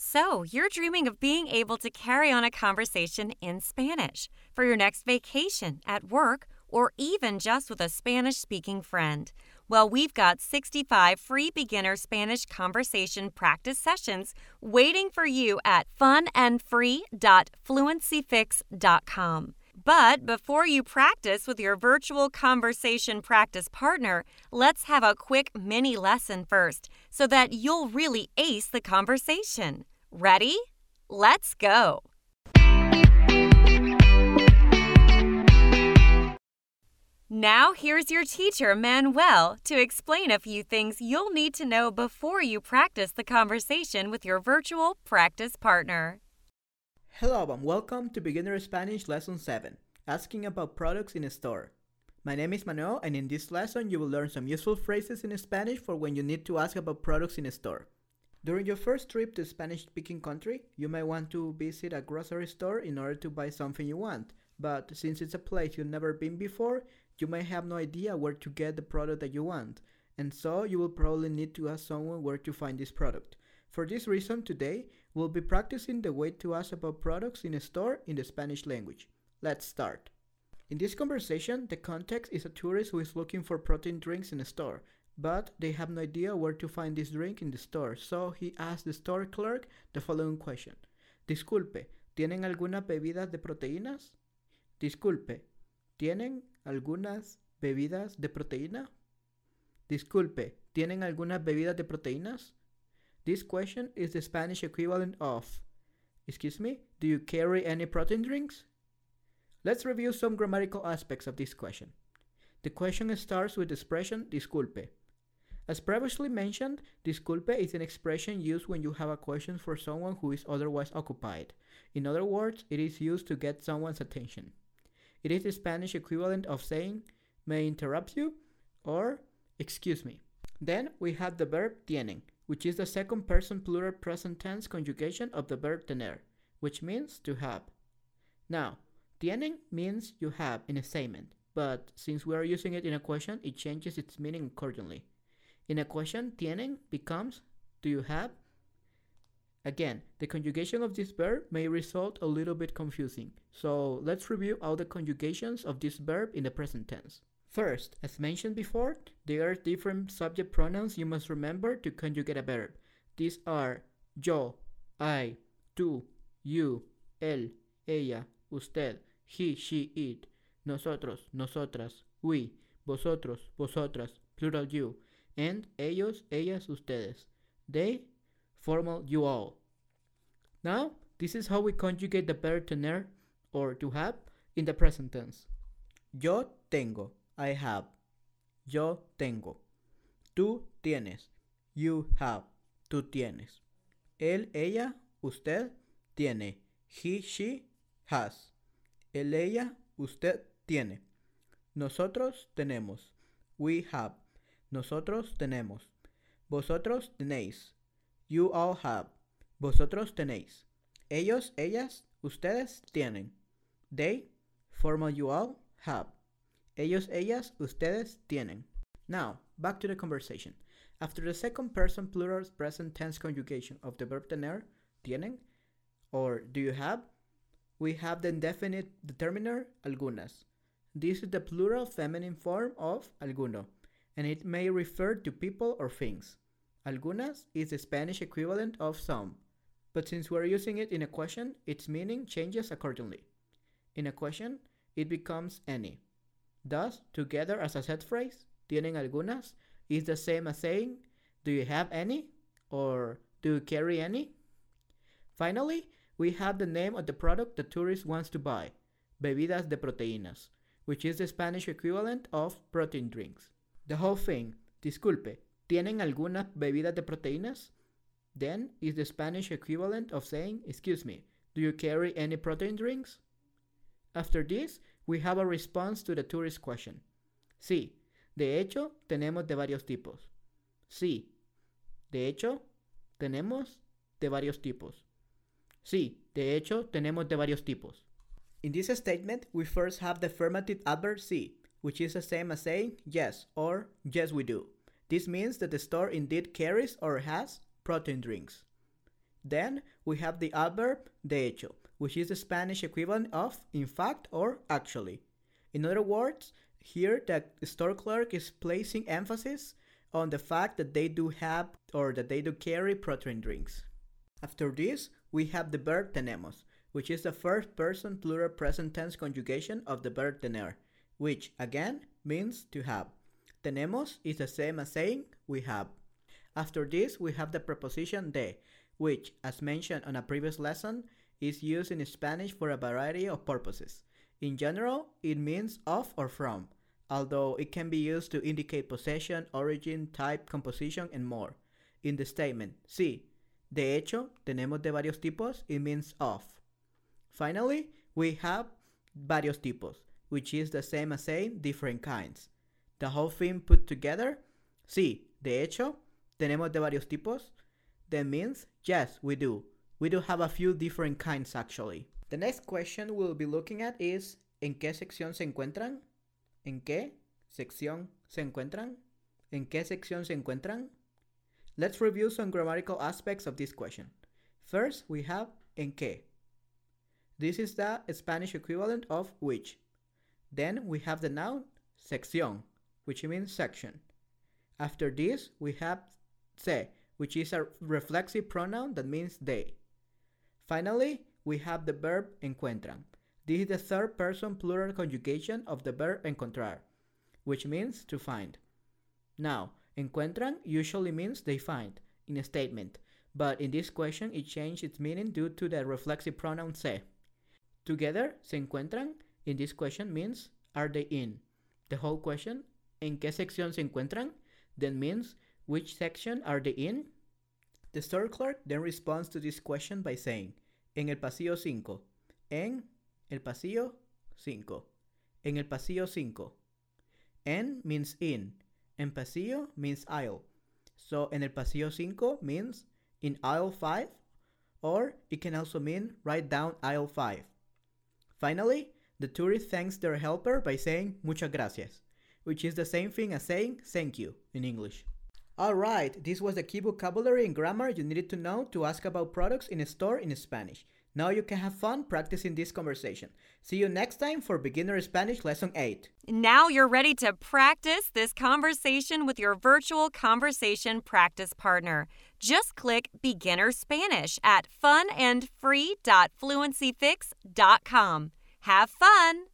So, you're dreaming of being able to carry on a conversation in Spanish for your next vacation, at work, or even just with a Spanish speaking friend. Well, we've got 65 free beginner Spanish conversation practice sessions waiting for you at funandfree.fluencyfix.com. But before you practice with your virtual conversation practice partner, let's have a quick mini lesson first so that you'll really ace the conversation. Ready? Let's go! Now, here's your teacher, Manuel, to explain a few things you'll need to know before you practice the conversation with your virtual practice partner. Hello and welcome to Beginner Spanish Lesson 7, asking about products in a store. My name is Manuel and in this lesson you will learn some useful phrases in Spanish for when you need to ask about products in a store. During your first trip to a Spanish speaking country, you may want to visit a grocery store in order to buy something you want, but since it's a place you've never been before, you may have no idea where to get the product that you want, and so you will probably need to ask someone where to find this product. For this reason, today we'll be practicing the way to ask about products in a store in the Spanish language. Let's start. In this conversation, the context is a tourist who is looking for protein drinks in a store, but they have no idea where to find this drink in the store, so he asks the store clerk the following question. Disculpe, ¿tienen algunas bebidas de proteínas? Disculpe, ¿tienen algunas bebidas de proteína? Disculpe, ¿tienen algunas bebidas de proteínas? This question is the Spanish equivalent of Excuse me, do you carry any protein drinks? Let's review some grammatical aspects of this question. The question starts with the expression disculpe. As previously mentioned, disculpe is an expression used when you have a question for someone who is otherwise occupied. In other words, it is used to get someone's attention. It is the Spanish equivalent of saying, may I interrupt you? or excuse me. Then we have the verb tienen, which is the second person plural present tense conjugation of the verb tener, which means to have. Now, tienen means you have in a statement, but since we are using it in a question, it changes its meaning accordingly. In a question, tienen becomes do you have? Again, the conjugation of this verb may result a little bit confusing, so let's review all the conjugations of this verb in the present tense. First, as mentioned before, there are different subject pronouns you must remember to conjugate a verb. These are yo, I, tú, you, él, ella, usted, he, she, it, nosotros, nosotras, we, vosotros, vosotras, plural you, and ellos, ellas, ustedes, they, formal you all. Now, this is how we conjugate the verb tener or to have in the present tense. Yo tengo, I have. Yo tengo. Tú tienes. You have. Tú tienes. Él, ella, usted tiene. He, she has. Él, ella, usted tiene. Nosotros tenemos. We have. Nosotros tenemos. Vosotros tenéis. You all have. Vosotros tenéis. Ellos, ellas, ustedes tienen. They, formal you all, have. Ellos, ellas, ustedes tienen. Now, back to the conversation. After the second person plural present tense conjugation of the verb tener, tienen, or do you have, we have the indefinite determiner algunas. This is the plural feminine form of alguno, and it may refer to people or things. Algunas is the Spanish equivalent of some, but since we're using it in a question, its meaning changes accordingly. In a question, it becomes any. Thus, together as a set phrase, tienen algunas is the same as saying, do you have any? or do you carry any? Finally, we have the name of the product the tourist wants to buy, bebidas de proteínas, which is the Spanish equivalent of protein drinks. The whole thing, disculpe, ¿tienen algunas bebidas de proteínas? Then is the Spanish equivalent of saying, excuse me, do you carry any protein drinks? After this, we have a response to the tourist question. Sí, de hecho, tenemos de varios tipos. Sí, de hecho, tenemos de varios tipos. Sí, de hecho, tenemos de varios tipos. In this statement, we first have the affirmative adverb sí, which is the same as saying yes or yes we do. This means that the store indeed carries or has protein drinks. Then we have the adverb de hecho, which is the Spanish equivalent of in fact or actually. In other words, here the store clerk is placing emphasis on the fact that they do have or that they do carry protein drinks. After this, we have the verb tenemos, which is the first person plural present tense conjugation of the verb tener, which again means to have. Tenemos is the same as saying we have. After this, we have the preposition de, which, as mentioned on a previous lesson, is used in Spanish for a variety of purposes. In general, it means of or from, although it can be used to indicate possession, origin, type, composition, and more. In the statement, sí, de hecho, tenemos de varios tipos, it means of. Finally, we have varios tipos, which is the same as saying different kinds. The whole thing put together, sí, de hecho, tenemos de varios tipos, that means yes, we do. We do have a few different kinds actually. The next question we'll be looking at is ¿En qué sección se encuentran? ¿En qué sección se encuentran? ¿En qué sección se encuentran? Let's review some grammatical aspects of this question. First, we have en qué. This is the Spanish equivalent of which. Then we have the noun sección, which means section. After this, we have se, which is a reflexive pronoun that means they. Finally, we have the verb encuentran. This is the third person plural conjugation of the verb encontrar, which means to find. Now, encuentran usually means they find in a statement, but in this question it changed its meaning due to the reflexive pronoun se. Together, se encuentran in this question means are they in? The whole question, ¿en qué sección se encuentran? Then means which section are they in? The store clerk then responds to this question by saying, en el pasillo 5, en el pasillo 5, en el pasillo 5. En means in, en pasillo means aisle. So en el pasillo 5 means in aisle 5, or it can also mean right down aisle 5. Finally, the tourist thanks their helper by saying muchas gracias, which is the same thing as saying thank you in English. Alright, this was the key vocabulary and grammar you needed to know to ask about products in a store in Spanish. Now you can have fun practicing this conversation. See you next time for Beginner Spanish Lesson 8. Now you're ready to practice this conversation with your virtual conversation practice partner. Just click Beginner Spanish at funandfree.fluencyfix.com. Have fun!